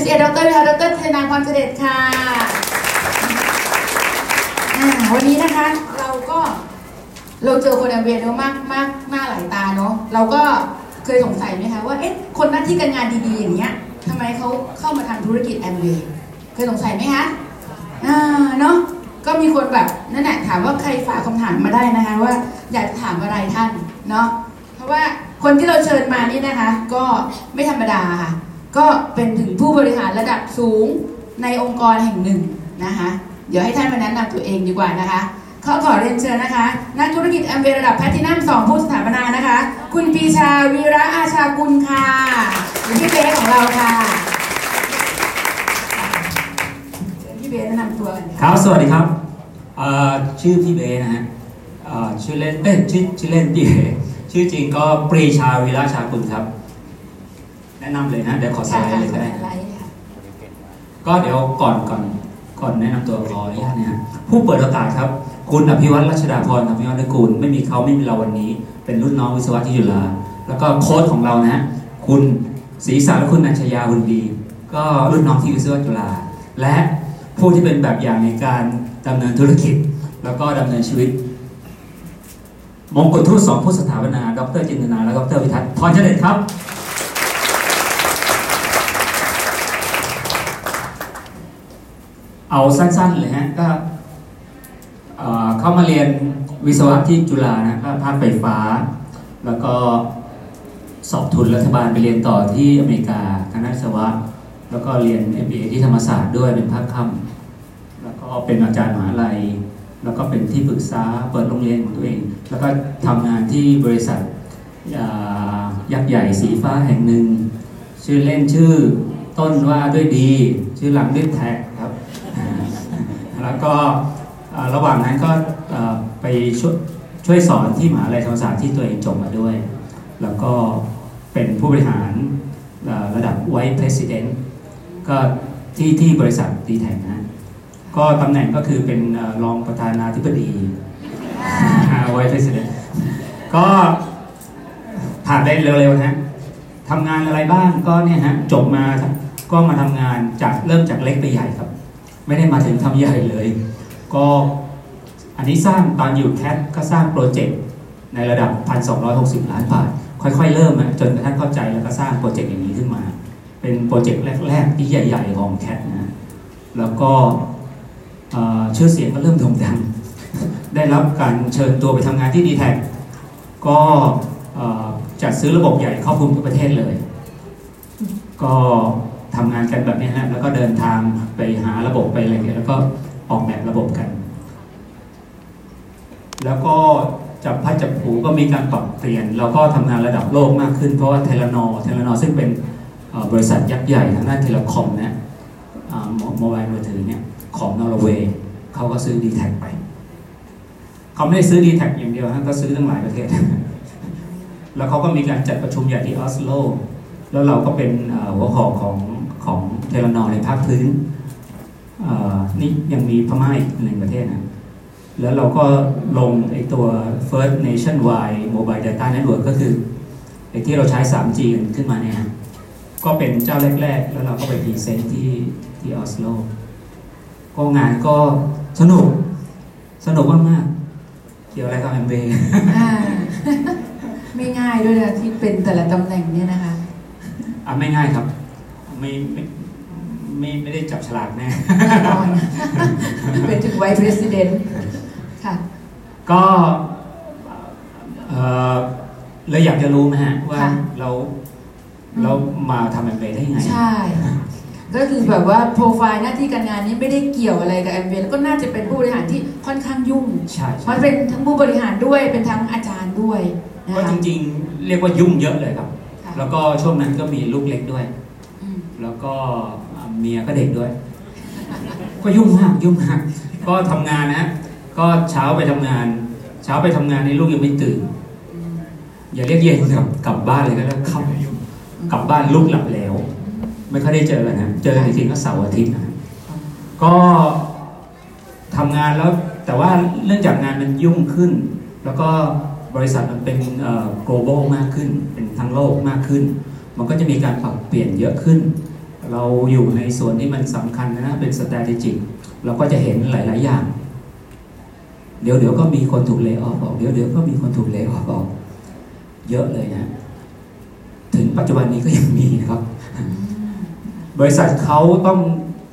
FCA ดรค่ะดรธนาพรเสด็จค่ะวันนี้นะคะเราก็เราเจอคนแอมเวย์เนอะมากมากมาหลายตาเนาะเราก็เคยสงสัยไหมคะว่าเอ๊ะคนหน้าที่การงานดีๆอย่างเงี้ยทำไมเขาเข้ามาทำธุรกิจแอมเวย์เคยสงสัยไหมคะอ่าเนาะก็มีคนแบบนั่นแหละถามว่าใครฝากคำถามมาได้นะคะว่าอยากจะถามอะไรท่านเนาะเพราะว่าคนที่เราเชิญมานี่นะคะ ก็ไม่ธรรมดาค่ะ ก็เป็นถึงผู้บริหารระดับสูงในองค์กรแห่งหนึ่งนะคะ เดี๋ยวให้ท่านมาแนะนำตัวเองดีกว่านะคะ เขาขอเรียนเชิญนะคะ นักธุรกิจแอมเวย์ระดับแพลตินัมสองผู้สถาปนานะคะ คุณปีชาวีระอาชากุลค่ะหรือพี่เบสของเราค่ะเชิญพี่เบสแนะนำตัวกันค่ะรับสวัสดีครับชื่อพี่เบสนะฮะชื่อเล่นเอ้ยชื่อชื่อเล่นพี่เบสชื่อจริงก็ปรีชาวีระชากุลครับ แนะนำเลยนะเดี๋ยวขอสไลด์เลยก็ได้ไลด์ค่ะก็เดี๋ยวก่อนก่อนก่อนแนะนำตัวขออนุญาตนะฮะผู้เปิดโอกาสครับ คุณอภิวัตรรัชดาพรอภิวัตรกูลไม่มีเขาไม่มีเราวันนี้ เป็นรุ่นน้องวิศวะที่จุฬาแล้วก็โค้ชของเรานะฮะคุณศรีสารและคุณนัญชยาบุญดี ก็รุ่นน้องที่วิศวะจุฬาและผู้ที่เป็นแบบอย่างในการดำเนินธุรกิจ แล้วก็ดำเนินชีวิตมงกุฎทูตสองผู้สถาปนา ดรจินตนา และดรวิทัศน์พรเจริญครับ เอาสั้นๆเลยฮะก็เข้ามาเรียนวิศวะที่จุฬานะก็ภาคไฟฟ้า แล้วก็สอบทุนรัฐบาลไปเรียนต่อที่อเมริกาคณะวิศวะ แล้วก็เรียน MBA ที่ธรรมศาสตร์ด้วยเป็นภาคค่ำแล้วก็เป็นอาจารย์มหาลัย แล้วก็เป็นที่ปรึกษาเปิดโรงเรียนของตัวเอง แล้วก็ทำงานที่บริษัทยักษ์ใหญ่สีฟ้าแห่งหนึ่ง ชื่อเล่นชื่อต้นว่าด้วยดี ชื่อหลังด้วยแท็ก แล้วก็ระหว่างนั้นก็ไปช่วยช่วยสอนที่มหาลัยธรรมศาสตร์ที่ตัวเองจบมาด้วย แล้วก็เป็นผู้บริหารระดับ Vice President ก็ที่ที่บริษัทดีแทนนะ ก็ตำแหน่งก็คือเป็นรองประธานาธิบดี Vice President ก็ผ่านได้เร็วๆนะทำงานอะไรบ้างก็เนี่ยฮะจบมาก็มาทำงานจากเริ่มจากเล็กไปใหญ่ครับ ไม่ได้มาถึงทำใหญ่เลย ก็อันนี้สร้างตอนอยู่แคทก็สร้างโปรเจกต์ในระดับ 1,260 ล้านบาท ค่อยๆ เริ่มนะจนกระทั่งเข้าใจแล้วก็สร้างโปรเจกต์อย่างนี้ขึ้นมา เป็นโปรเจกต์แรก ๆ ที่ใหญ่ ๆ ของแคทนะแล้วก็เชื่อเสียงก็เริ่มโด่งดัง ได้รับการเชิญตัวไปทำงานที่ดีแท็ก็จัดซื้อระบบใหญ่ครอบคลุมทุกประเทศเลย ก็ ทำงานกันแบบนี้ฮะแล้วก็เดินทางไปหาระบบไปอะไรเงี้ยแล้วก็ออกแบบระบบกัน แล้วก็จับพลัดจับผลูก็มีการปรับเปลี่ยนแล้วก็ทำงานระดับโลกมากขึ้น เพราะว่า Telenor Telenor ซึ่งเป็นบริษัทยักษ์ใหญ่ทางด้าน telecom นะอ่า mobile มือถือเนี่ยของนอร์เวย์เขาก็ซื้อ dtac ไปเขาไม่ได้ซื้อ dtac อย่างเดียวนะก็ซื้อทั้งหลายประเทศ แล้วเขาก็มีการจัดประชุมใหญ่ที่ออสโลแล้วเราก็เป็นหัวหอกของ ของ Telenor ในภาคพื้นเอ่อนี่ยังมีพม่าอีกหนึ่งประเทศนะ แล้วเราก็ลงไอตัว First Nationwide Mobile Data Network ก็คือไอที่เราใช้ 3G กันขึ้นมาเนี่ยฮะก็เป็นเจ้าแรก ๆ แล้วเราก็ไป present ที่ที่ออสโลก็งานก็สนุก สนุกมากๆเกี่ยวอะไรกับแอมเบย์อ่าไม่ง่ายด้วยนะที่เป็นแต่ละตำแหน่งเนี่ยนะคะอะไม่ง่ายครับ ไม่ไม่ไม่ไม่ได้จับฉลากแน่แน่นอนเป็นถึงไว p r e s i d e n t ค่ะ ก็เอ่อเลยอยากจะรู้นะฮะ ว่าค่ะเราเรามาทำแอมเบย์ได้ยังไง ใช่ ก็คือแบบว่าโปรไฟล์หน้าที่การงานนี้ไม่ได้เกี่ยวอะไรกับแอมเวแล้วก็น่าจะเป็นผู้บริหารที่ค่อนข้างยุ่งใช่เพใช่ราะเป็นทั้งผู้บริหารด้วยเป็นทั้งอาจารย์ด้วยนะก็คะจริงๆ เรียกว่ายุ่งเยอะเลยครับค่ะแล้วก็ช่วงนั้นก็มีลูกเล็กด้วยอืม แล้วก็เมียก็เด็กด้วย ก็ยุ่งมากยุ่งมากก็ทำงานนะก็เช้าไปทำงาน เช้าไปทำงานในลูกยังไม่ตื่น อย่าเรียกเย็นกลับกลับบ้านเลยก็แล้วเข้ากลับบ้านลูกหลับแล้ว ไม่ค่อยได้เจอกันนะเจอกันจริงๆก็เสาร์อาทิตย์นะก็ทำงานแล้วแต่ว่าเนื่องจากงานมันยุ่งขึ้น แล้วก็บริษัทมันเป็นเอ่อ global มากขึ้น เป็นทั้งโลกมากขึ้น มันก็จะมีการปรับเปลี่ยนเยอะขึ้น เราอยู่ในส่วนที่มันสำคัญนะเป็น strategic เราก็จะเห็นหลาย ๆ อย่าง เดี๋ยวเดี๋ยวก็มีคนถูกเล y o อ f ออกเดี๋ยวเดี๋ยวก็มีคนถูกเล y o อ f ออก เยอะเลยนะ ถึงปัจจุบันนี้ก็ยังมีนะครับ บริษัทเขาต้อง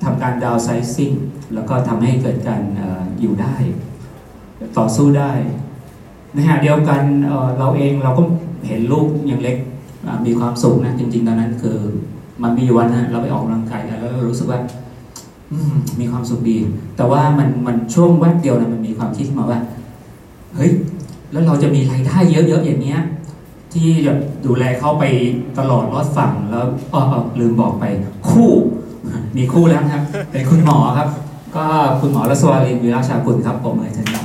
ทำการดาวไซซิ่งแล้วก็ทำให้เกิดการออยู่ได้ ต่อสู้ได้ในขณะเดียวกันเเราเองเราก็เห็นลูกยังเล็กมีความสุขนะจริง ๆ ตอนนั้นคือ มันมียวันนะเราไปออกกำลังกายกันแล้วเรารู้สึกว่าอืมีความสุขดี แต่ว่ามันมันช่วงแวบเดียวนะมันมีความคิดขึ้นมาว่า เฮ้ย แล้วเราจะมีรายได้เยอะๆอย่างเงี้ย ที่แบบดูแลเขาไปตลอดรอดฝั่งแล้วอ๋ออ๋อลืมบอกไป คู่ มีคู่แล้วครับ เป็นคุณหมอครับ ก็คุณหมอรัศวรินวีระชากุลครับผมเลยท่านี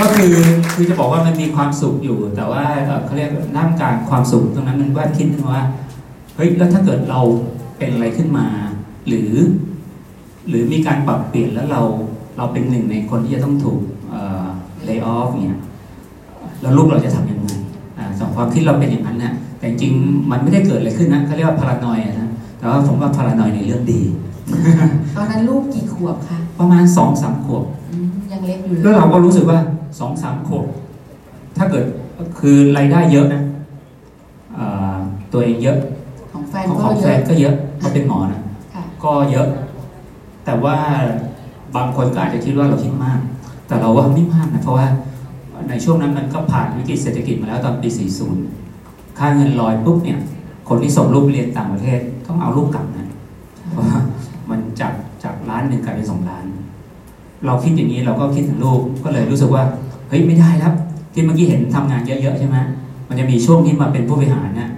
ก็คือคือจะบอกว่ามันมีความสุขอยู่ แต่ว่าเอ่อเขาเรียกน้ำกลารความสุขตรงนั้นมันว่าคิดว่าเฮ้ยแล้วถ้าเกิดเราเป็นอะไรขึ้นมา หรือ หรือมีการปรับเปลี่ยนแล้วเราเราเป็นหนึ่งในคนที่จะต้องถูกเลิกออฟเนี่ยแล้วลูกเราจะทำยังไงอ่าสองความคิดเราเป็นอย่างนั้นนะแต่จริงๆมันไม่ได้เกิดอะไรขึ้นนะเขาเรียกว่าพารานอยนะแต่ว่าผมว่าพารานอยในเรื่องดีตอนนั้นลูกกี่ขวบคะประมาณสองสามขวบอืมยังเล็กอยู่เลแล้วยเราก็รู้สึกว่า สองสามขวบถ้าเกิดคือรายได้เยอะนะอ่าตัวเองเยอะของแฟนของก็ของเยแฟอะนก็เยอะเขาเป็นหมอนะค่ะก็เยอะ แต่ว่าบางคนก็อาจจะคิดว่าเราคิดมาก แต่เราว่าไม่มากนะเพราะว่าในช่วงนั้นมันก็ผ่านวิกฤตเศรษฐกิจมาแล้วตอนปี 40 ค่าเงินลอยปุ๊บเนี่ย คนที่ส่งลูกไปเรียนต่างประเทศต้องเอาลูกกลับนะเพราะว่ามันจากจากล้านหนึ่งกลายเป็นสองล้าน เราคิดอย่างนี้เราก็คิดถึงลูกก็เลยรู้สึกว่าเฮ้ยไม่ได้ครับ ที่เมื่อกี้เห็นทำงานเยอะๆใช่ไหมมันจะมีช่วงที่มาเป็นผู้บริหารเนี่ย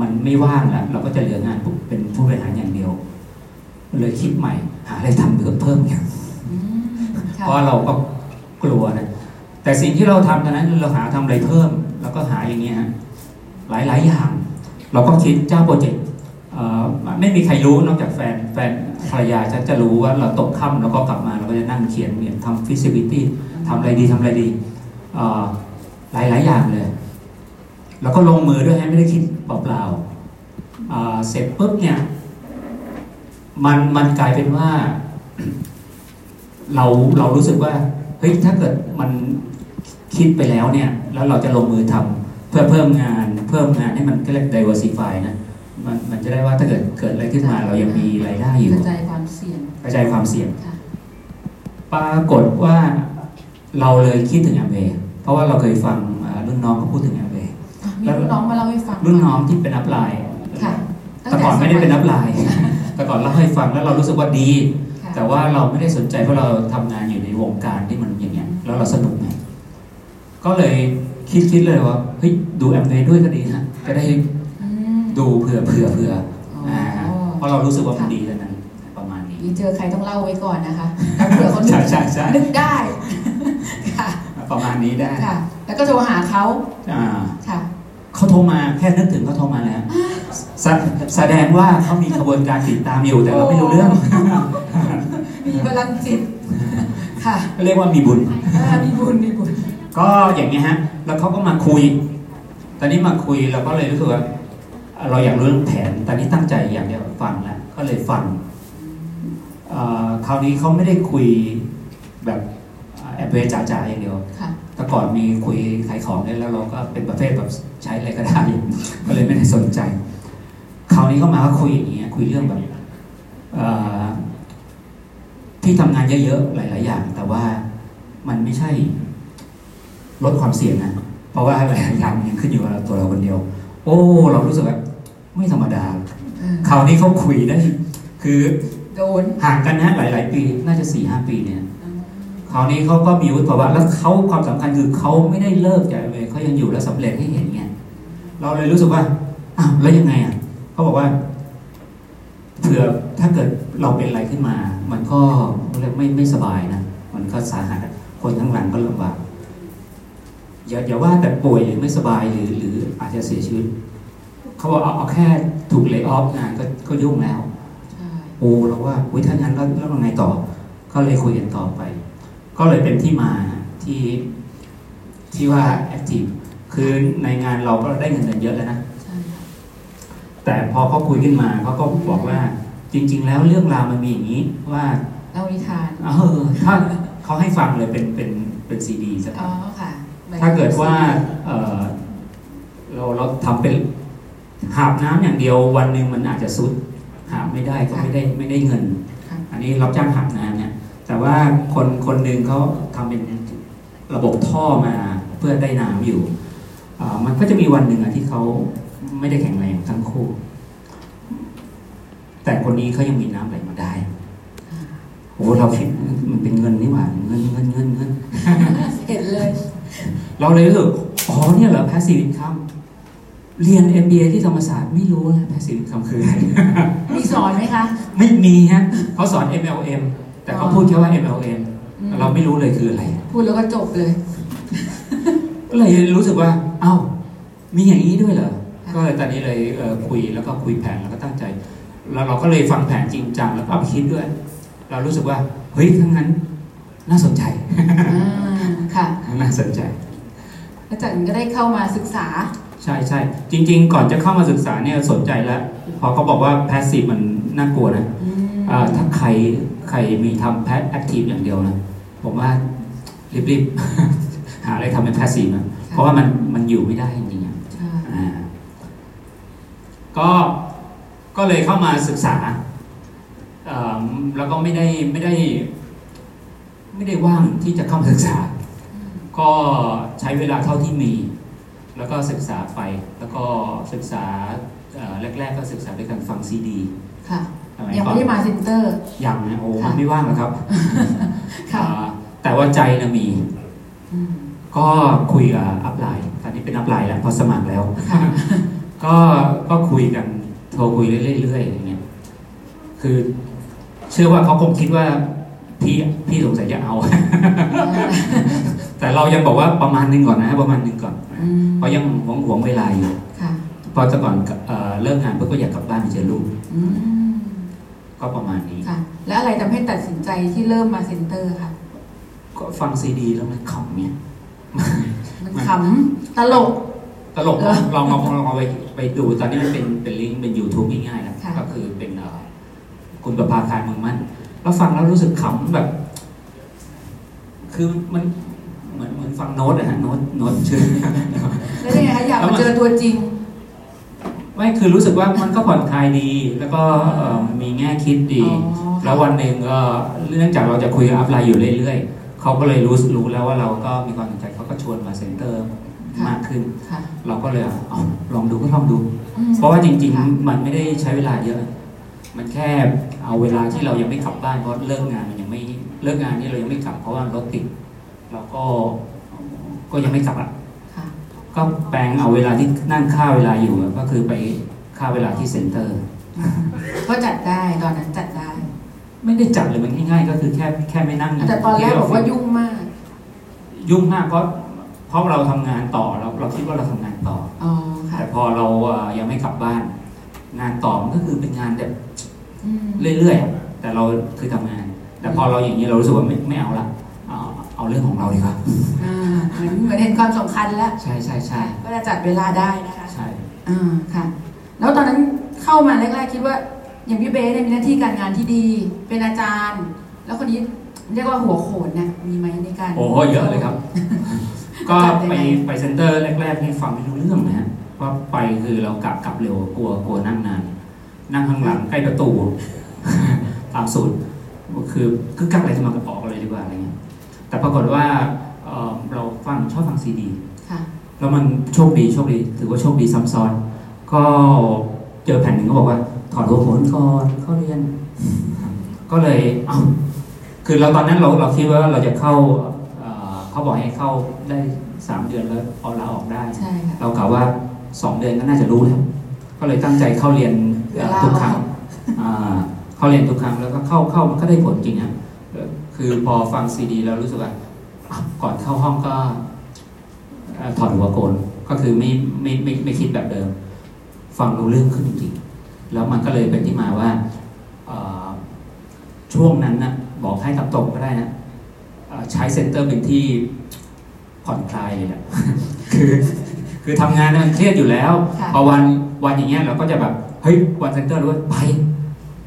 มันไม่ว่างแล้วเราก็จะเหลืองานเป็นผู้บริหารอย่างเดียว เลยคิดใหม่ หาอะไรทำเพิ่มเพิ่มอย่างอืมเพค่ะราะว่าเราก็กลัวนะแต่สิ่งที่เราทำตอนนั้นเราหาทำอะไรเพิ่ม แล้วก็หาอย่างเงี้ยฮะหลายหลายๆอย่าง เราก็คิดเจ้าโปรเจกต์เอ่อ ไม่มีใครรู้นอกจากแฟนแฟนภรรยาจะจะรู้ว่าเราตกค่ำแล้วก็กลับมาเราก็จะนั่งเขียนเนี่ยทำ feasibility ทำอะไรดีทำอะไรดีหลายหลายอย่างเลย แล้วก็ลงมือด้วยให้ไม่ได้คิดเปล่าๆเอ่อเสร็จปุ๊บเนี่ย มันมันกลายเป็นว่า เราเรารู้สึกว่าเฮ้ยถ้าเกิดมันคิดไปแล้วเนี่ย แล้วเราจะลงมือทำเพื่อเพิ่มงาน เพิ่มงานให้มันก็เรียก diversify นะ มันมันจะได้ว่าถ้าเกิดเกิดอะไรขึ้นมาเรายังมีรายได้อยู่กระจายความเสี่ยงกระจายความเสี่ยงค่ะปรากฏว่าเราเลยคิดถึงแอมเบเพราะว่าเราเคยฟังอ่ารุ่นน้องเขาพูดถึงแอมเบอะมีรุ่นน้องมาเล่าให้ฟังรุ่นน้องที่เป็น uplineค่ะแต่ก่อนไม่ได้เป็น uplineแต่ก่อนเล่าให้ฟังแล้วเรารู้สึกว่าดีค่ะแต่ว่าเราไม่ได้สนใจเพราะเราทำงานอยู่ในวงการที่มันอย่างเงี้ยแล้วเราสนุกไงก็เลยคิดคิดเลยว่าเฮ้ยดูแอมเบด้วยก็ดีนะจะได้อืม ดูเผื่อเผื่อเผื่ออ๋ออ่าเพราะเรารู้สึกว่ามันค่ะดีแล้วนั้นประมาณนี้มีเจอใครต้องเล่าไว้ก่อนนะคะถ้าเผื่อเขานึกใช่ใช่ใช่นึกได้ค่ะประมาณนี้ได้ค่ะ แล้วก็โทรหาเขาอ่าค่ะเขาโทรมาแค่นึกถึงเขาโทรมาแล้วแสแสดงว่าเขามีกระบวนการติดตามอยู่แต่เราไม่รู้เรื่อง มีพลังจิตค่ะก็เรียกว่ามีบุญอ่ามีบุญมีบุญก็อย่างเงี้ยฮะ แล้วเขาก็มาคุย ตอนนี้มาคุยเราก็เลยรู้สึกว่า เราอยากรู้เรื่องแผนตอนนี้ตั้งใจอยากจะฟังแล้วก็เลยฟังเอ่อคราวนี้เขาไม่ได้คุยแบบแอบเวจ๋าๆอย่างเดียวค่ะแต่ก่อนมีคุยขายของได้แล้วเราก็เป็นประเภทแบบใช้อะไรก็ได้ก็เลยไม่ได้สนใจ คราวนี้เขามาก็คุยอย่างเงี้ยคุยเรื่องแบบเอ่อที่ทำงานเยอะๆหลาย ๆ อย่าง แต่ว่ามันไม่ใช่ลดความเสี่ยงนะเพราะว่าหลายๆอย่างมันยังขึ้นอยู่กับตัวเราคนเดียว โอ้ เรารู้สึกว่า ไม่ธรรมดาเออคราวนี้เขาคุยได้ คือโดนห่างกันนะหลาย ๆ ปีน่าจะสี่ห้าปีเนี่ยคราวนี้เขาก็มีวุฒิภาวะแล้วเขาความสำคัญคือเขาไม่ได้เลิกจากเลยเขายังอยู่และสำเร็จให้เห็นไงเราเลยรู้สึกว่าอ้าวแล้วยังไงอะเขาบอกว่าเผื่อถ้าเกิดเราเป็นอะไรขึ้นมา มันก็เรียกไม่ไม่สบายนะมันก็สาหัสอะคนข้างหลังก็ลำบากอย่าอย่าว่าแต่ป่วยหรือไม่สบายหรือหรืออาจจะเสียชีวิต เขาบอกเอาเอาแค่ถูกเล y o ออฟงานก็ก็ยุ่งแล้วใช่โอ้เราว่าอุ้ยถ้างั้นแล้วแล้วยังไงต่อ ก็เลยคุยกันต่อไป ก็เลยเป็นที่มาที่ที่ว่าแอคทีฟคือในงานเราก็ได้เงินเดือนเยอะแล้วนะใช่ค่ะแต่พอเขาคุยขึ้นมาเขาก็บอกว่า จริง ๆ แล้วเรื่องราวมันมีอย่างนี้ว่าเล่านิทานเออถ้าเขาให้ฟังเลยเป็นเป็นเป็นซีดีสักอ๋อค่ะหมยถึงถ้าเกิดว่าเอ่อเราเราทำเป็น หาบน้ำอย่างเดียววันหนึ่งมันอาจจะซุดหาบไม่ได้ก็ไม่ได้ไม่ได้เงินค่ะอันนี้รับจ้างหาบน้ำเนี่ยแต่ว่าคนคนหนึ่งเขาทำเป็นระบบท่อมาเพื่อได้น้ำอยู่อ่ามันก็จะมีวันหนึ่งอะที่เขาไม่ได้แข็งแรงทั้งคู่ แต่คนนี้เขายังมีน้ำไหลมาได้โอ้เราคิดมันเป็นเงินนี่หว่าเงินเงินเงินเงินเห็นเลย เราเลยรู้สึกอ๋อเนี่ยเหรอ passive income เรียน MBA ที่ธรรมศาสตร์ไม่รู้นะ passive income คืออะไรมีสอนไหมคะ ไม่มีฮะเขาสอน MLM แต่เขาพูดแค่ว่า MLM อืมเราไม่รู้เลยคืออะไร พูดแล้วก็จบเลย ก็เลยรู้สึกว่า เอ้า มีอย่างนี้ด้วยเหรอค่ะก็เลยตอนนี้เลยเอ่อคุยแล้วก็คุยแผนแล้วก็ตั้งใจ แล้วเราก็เลยฟังแผนจริงจังแล้วก็เอาไปคิดด้วย เรารู้สึกว่า เฮ้ยทั้งนั้นน่าสนใจอ่าค่ะ น่าสนใจ แล้วจากนั้นก็ได้เข้ามาศึกษา ใช่ใช่จริง ๆ ก่อนจะเข้ามาศึกษาเนี่ยสนใจแล้วพอเขาบอกว่า passive มันน่ากลัวนะอืมอ่าถ้าใครใครมีทำ pass active อย่างเดียวนะผมว่ารีบๆ หาอะไรทำเป็น passive นะเพราะว่ามันมันอยู่ไม่ได้จริงๆอะใช่อ่าก็ก็เลยเข้ามาศึกษาเอ่อแล้วก็ไม่ได้ไม่ได้ ไม่ได้ว่างที่จะเข้ามาศึกษา ก็ใช้เวลาเท่าที่มี แล้วก็ศึกษาไป แล้วก็ศึกษาเอ่อแรก ๆ ก็ศึกษาด้วยการฟังซีดี ค่ะสมัยยังก่อไม่นได้มาเซ็นเตอร์ยังนะโอ้ค่ะมันไม่ว่างหรอกครับค่ะอ่าแต่ว่าใจนะมีอืมก็คุยกับ upline ตอนนี้เป็น upline แล้วพอสมัครแล้วค่ะก็ก็คุยกันโทรคุยเรื่อยๆอย่างเงี้ยคือ เชื่อว่าเขาคงคิดว่าพี่พี่สงสัยจะเอา แต่เรายังบอกว่าประมาณหนึงก่อนนะประมาณหนึงก่อนอืมเพราะยังหวงหวงเวลาอยู่ค่ะพอแต่ก่อนเอ่อเลิกงานเพื่อก็อยากกลับบ้านไปเจอลูกอืมก็ประมาณนี้ค่ะ แล้วอะไรทำให้ตัดสินใจที่เริ่มมาเซ็นเตอร์ค่ะ ก็ฟังซีดีแล้วมันขำเนี่ยมันขำตลก ตลกเหรอลองลองลองเอาไปไปดูตอนนี้มันเป็นเป็นลิงก์เป็น YouTube ง่ายๆนะค่ะก็คือเป็นเอ่อคุณประภาคารเมืองมั่นแล้วฟังแล้วรู้สึกขำแบบ คือมันเหมื อนเหมือนฟังโน้ตอะฮะโน้ตโน้ตชื่อแล้วยังไงคะอยากมาเจอตัวจริง ไม่คือรู้สึกว่ามันก็ผ่อนคลายดี แล้วก็เอ่อมีแง่คิดดีอ๋อค่ะแล้ววันหนึ่งก็เนื่องจากเราจะคุยกับ upline อยู่เรื่อยๆเขาก็เลยรู้รู้แล้วว่าเราก็มีความสนใจเขาก็ชวนมา center มากขึ้นค่ะเราก็เลยเอาลองดูก็ลองดูอืมเพราะว่าจริงๆค่ะมันไม่ได้ใช้เวลาเยอะ มันแค่เอาเวลาที่เรายังไม่กลับบ้านเพราะเลิกงานมันยังไม่เลิกงานนี่เรายังไม่กลับเพราะว่ารถติด เราก็ ก็ยังไม่กลับอะค่ะก็แปลงเอาเวลาที่นั่งค่าเวลาอยู่อะก็คือไปค่าเวลาที่เซ็นเตอร์ก็จัดได้ตอนนั้นจัดได้ ไม่ได้จัดเลยมันง่ายๆ ก็คือแค่แค่ไม่นั่งแต่ตอนแรกบอกว่ายุ่งมาก ยุ่งมากเพราะเพราะเราทำงานต่อเราเราคิดว่าเราทำงานต่ออ๋อค่ะแต่พอเราเอ่อยังไม่กลับบ้าน งานต่อมันก็คือเป็นงานแบบอืมเรื่อยๆอะแต่เราคือทำงาน แต่พอเราอย่างนี้เรารู้สึกว่าไม่ไม่เอาละ เอาเอาเรื่องของเราดีกว่าอ่าเหมือนเหมือนเห็นความสำคัญแล้วใช่ใช่ใช่ก็จะจัดเวลาได้นะคะใช่อ่าค่ะ แล้วตอนนั้นเข้ามาแรกๆคิดว่า อย่างพี่เบสเนี่ยมีหน้าที่การงานที่ดี เป็นอาจารย์ แล้วคนนี้เรียกว่าหัวโขนนะมีไหมในการ โอ้โหเยอะเลยครับ ก็จัดยังไปไงไปเซ็นเตอร์แรกๆนี่ฟังไม่รู้เรื่องนะฮะเพราะไปคือเรากลับกลับเร็วกลัวกลัวนั่งนาน นั่งข้างหลังใกล้ประตูตามสูตรคือคือกักอะไรจะมากระป๋อกเลย แต่ปรากฏว่าเอ่อเราฟังชอบฟังซีดีค่ะแล้วมันโชคดีโชคดี ถือว่าโชคดีซ้ำซ้อน ก็เจอแผ่นหนึ่งก็บอกว่า ถอดหัวโขนก่อนเข้าเรียน ก็เลยเอ้าคือเราตอนนั้นเราเราคิดว่าเราจะเข้าเอ่อเขาบอกให้เข้าได้สามเดือนแล้วเอาลาออกได้ใช่ค่ะเรากะว่าสองเดือนก็น่าจะรู้แล้วก็เลยตั้งใจเข้าเรียนเอ่อทุกครั้งอ่าเข้าเรียนทุกครั้งแล้วก็เข้าเข้ามันก็ได้ผลจริงอะเอ่อ คือพอฟังซีดีแล้วรู้สึกว่าอะก่อนเข้าห้องก็เอ่อถอดหัวโกนก็คือไม่ไม่ไม่ไม่คิดแบบเดิม ฟังรู้เรื่องขึ้นจริงๆแล้วมันก็เลยเป็นที่มาว่าเอ่อช่วงนั้นนะบอกให้ตับตรงก็ได้นะเอ่อใช้ center เป็นที่ผ่อนคลายเลยแหละคือคือคือทำงานเนี่ยมันเครียดอยู่แล้วค่ะพอวันวันอย่างเงี้ยเราก็จะแบบเฮ้ยวัน center รู้ว่าไป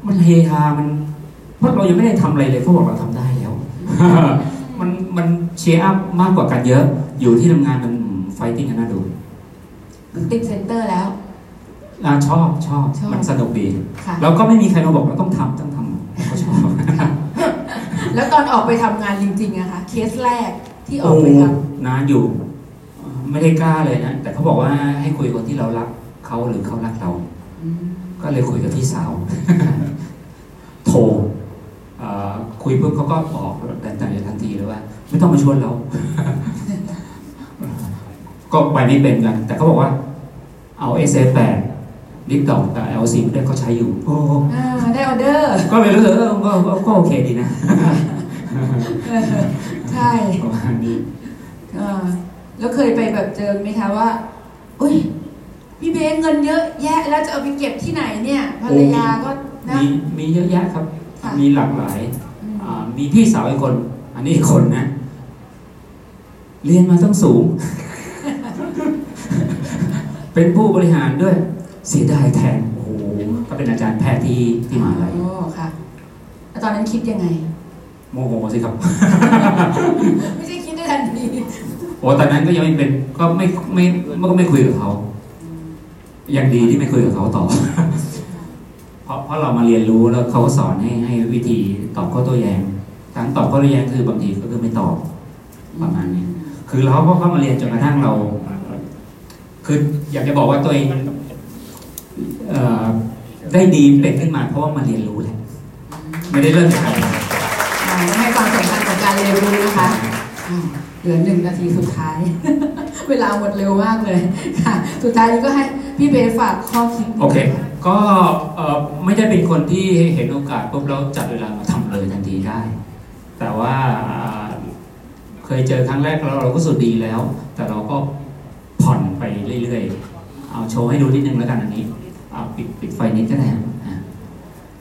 มันเฮฮามันเพราะเรายังไม่ได้ทำอะไรเลยเขาบอกเราทำได้แล้ว มันมัน cheer up มากกว่ากันเยอะ อยู่ที่ทำงานมัน fighting กันน่าดูติด center แล้วอ่าชอบชอบชอบมันสนุกดีค่ะแล้วก็ไม่มีใครมาบอกเราต้องทำต้องทำเขาชอบ แล้วตอนออกไปทำงานจริงๆอะคะเคสแรกที่อโอ้อกไปทนานอยู่ ไม่ได้กล้าเลยนะ แต่เขาบอกว่าให้คุยกับคนที่เรารักเขาหรือเขารักเราำอืมก็เลยคุยกับพี่สาว โทรเอ่อ คุยปุ๊บเขาก็บอกแต่แต่ทันทีเลยว่า ไม่ต้องมาชวนเรา ก็ไปไม่เป็นกัน แต่เขาบอกว่า เอา s อ8ลิปดอกกับ L10 ด้วยเขาใช้อยู่โอ้อ่าได้ออเดอร์ ก็เลยรู้สึกเออก็ก็ก็โอเคดีนะเออใช่ประมาณนี้เออแล้วเคยไปแบบเจอไหมคะว่า อุ้ยพี่เบสเงินเยอะแยะ แล้วจะเอาไปเก็บที่ไหนเนี่ยภรรยาก็นะมีมีเยอะแยะครับค่ะมีหลากหลายอื มอ่ามีพี่สาวอีกคน อันนี้อีกคนนะ เรียนมาต้องสูง เป็นผู้บริหารด้วยเสียดายแทนโอ้โหก็เป็นอาจารย์แพทย์ที่ที่มหาลัยโอ้ค่ะแล้วตอนนั้นคิดยังไง โมโหสิครับ ไม่ใช่คิดได้ทันทีโอ้ตอนนั้นก็ยังไม่เป็นก็ไม่ไม่ไม่ก็ไม่คุยกับเขา ยังดีที่ไม่คุยกับเขาต่อ เพราะเพราะเรามาเรียนรู้แล้วเขาก็สอนให้ให้วิธีตอบข้อโต้แย้งการตอบข้อโต้แย้งคือบางทีก็คือไม่ตอบประมาณนี้ คือเราก็เข้ามาเรียนจนกระทั่งเรา คืออยากจะบอกว่าตัวเองเอ่อได้ดีเป็นขึ้นมาเพราะว่ามาเรียนรู้แหละไม่ได้เริ่มจากอะไรอ่าให้ความสำคัญกับการเรียนรู้นะคะอ่าเหลือหนึ่งนาทีสุดท้าย เวลาหมดเร็วมากเลยค่ะ สุดท้ายนี้ก็ให้พี่เบสฝากข้อคิดโอเค ก็ไม่ได้เป็นคนที่เห็นโอกาสปุ๊บแล้วจัดเวลามาทำเลยทันทีได้ แต่ว่าเคยเจอครั้งแรกแล้วเราก็สุดดีแล้ว แต่เราก็ผ่อนไปเรื่อยๆ เอาโชว์ให้ดูนิดนึงแล้วกันอันนี้เอาปิดปิดไฟนิดก็ได้ครับ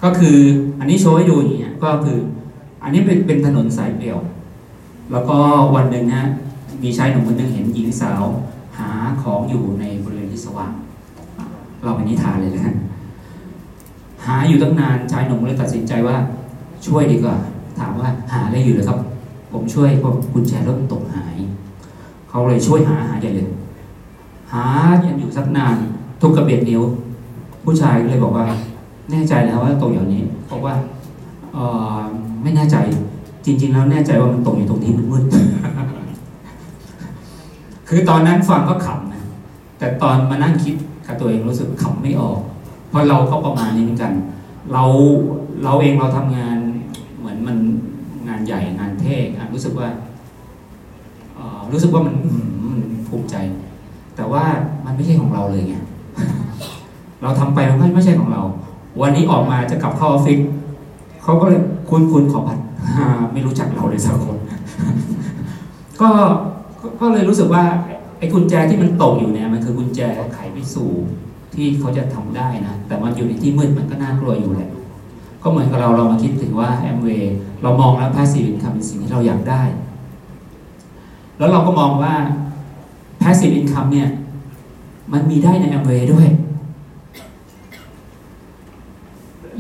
ก็คืออันนี้โชว์ให้ดูอย่างเงี้ยก็คือ อันนี้เป็นเป็นถนนสายเปลี่ยว แล้วก็วันหนึ่งฮะมีชายหนุ่มคนหนึ่งเห็นหญิงสาวหาของอยู่ในบริเวณที่สว่าง เราเป็นนิทานเลยนะฮะหาอยู่ตั้งนานชายหนุ่มเลยตัดสินใจว่าช่วยดีกว่า ถามว่าหาอะไรอยู่เหรอครับ ผมช่วยเพราะกุญแจรถตกหาย เขาเลยช่วยหาหาใหญ่เลยหายังอยู่สักนานทุกกระเบียดนิ้ว ผู้ชายก็เลยบอกว่า แน่ใจแล้วว่าตกอย่างนี้บอกว่าเออไม่แน่ใจ จริง ๆ แล้วแน่ใจว่ามันตกอยู่ตรงนี้มันมืดคือตอนนั้นฟังก็ขำนะแต่ตอนมานั่งคิด กับตัวเองรู้สึกขำไม่ออก เพราะเราก็ประมาณนี้เหมือนกัน เราเราเองเราทำงานเหมือนมันงานใหญ่งานเท่งานรู้สึกว่ารู้สึกว่ามันมันภูมิใจ แต่ว่ามันไม่ใช่ของเราเลยไงเราทำไปมันไม่ใช่ของเรา วันนี้ออกมาจะกลับเข้าออฟฟิศเขาก็เลยคุณคุณขอบัตรไม่รู้จักเราเลยสักคนก็ก็ก็เลยรู้สึกว่าไอ้กุญแจที่มันตกอยู่เนี่ยมันคือกุญแจไขไปสู่ที่เขาจะทำได้นะแต่มันอยู่ในที่มืดมันก็น่ากลัวอยู่แหละก็เหมือนกับเราเรามาคิดถึงว่าแอมเวย์เรามองแล้ว passive income เป็นสิ่งที่เราอยากได้ แล้วเราก็มองว่า passive income เนี่ยมันมีได้ในแอมเวย์ด้วย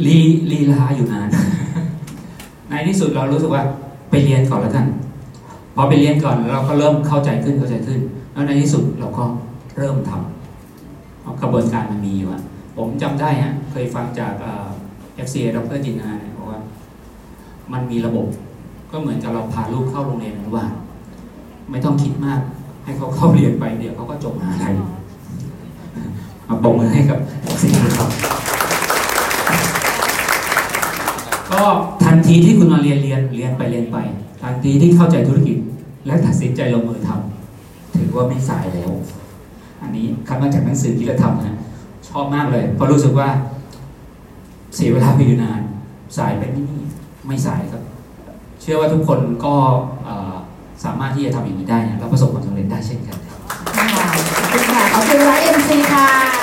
ลีลีลาอยู่นานในที่สุดเรารู้สึกว่าไปเรียนก่อนแล้วกันพอไปเรียนก่อนเราก็เริ่มเข้าใจขึ้นเข้าใจขึ้น แล้วในที่สุดเราก็เริ่มทำเอากระบวนการมันมีอยู่อะผมจำได้ฮะเคยฟังจากเอ่อ FCA ดรจินนาเนี่ยบอกว่า มันมีระบบก็เหมือนกับเราพาลูกเข้าโรงเรียนอนุบาลไม่ต้องคิดมาก ให้เขาเข้าเรียนไปเดี๋ยวเขาก็จบมหาลัยมาปรบมือให้กับ FCA ครับ ก็ทันทีที่คุณมาเรียนเรียนเรียนไปเรียนไป ทันทีที่เข้าใจธุรกิจ และตัดสินใจลงมือทำ ถือว่าไม่สายแล้ว อันนี้คัดมาจากหนังสือกิรธรรมนะชอบมากเลยเพราะรู้สึกว่าเสียเวลาไปอยู่นาน สายไปนี่ไม่สายครับ เชื่อว่าทุกคนก็สามารถที่จะทำอย่างนี้ได้นะแล้วประสบความสำเร็จได้เช่นกันครับขอบคุณค่ะขอบคุณร้อยเอ็มซีค่ะ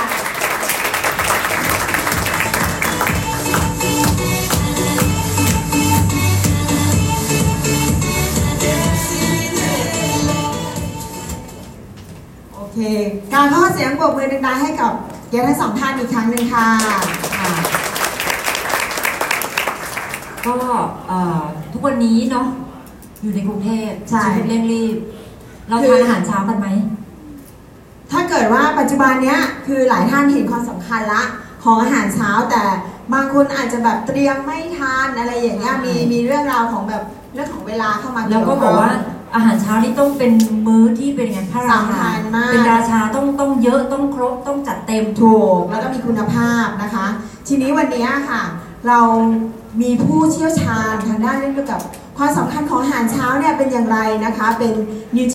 เคการเข้าสียงปรบมือดังๆให้กับเกียรติทั้งสองท่านอีกครั้งหนึ่งค่ะค่ะก็เอ่อทุกวันนี้เนาะอยู่ในกรุงเทพใช่ชีวิตเร่งรีบ เราคือทานอาหารเช้ากันไหม ถ้าเกิดว่าปัจจุบันเนี้ยคือหลายท่านเห็นความสำคัญละของอาหารเช้าแต่บางคนอาจจะแบบเตรียมไม่ทานอะไรอย่างเงี้ยใช่มีมีเรื่องราวของแบบเรื่องของเวลาเข้ามาแล้วก็เยบอกว่า อาหารเช้านี่ต้องเป็นมื้อที่เป็นไงพระราสำคัชาญมาก เป็นราชาต้องต้องเยอะต้องครบต้องจัดเต็ม ถูกแล้วก็มีคุณภาพนะคะ ทีนี้วันนี้ค่ะ เรามีผู้เชี่ยวชาญทางด้านเรื่องเกี่ยวกับความสำคัญของอาหารเช้าเนี่ยเป็นอย่างไรนะคะเป็น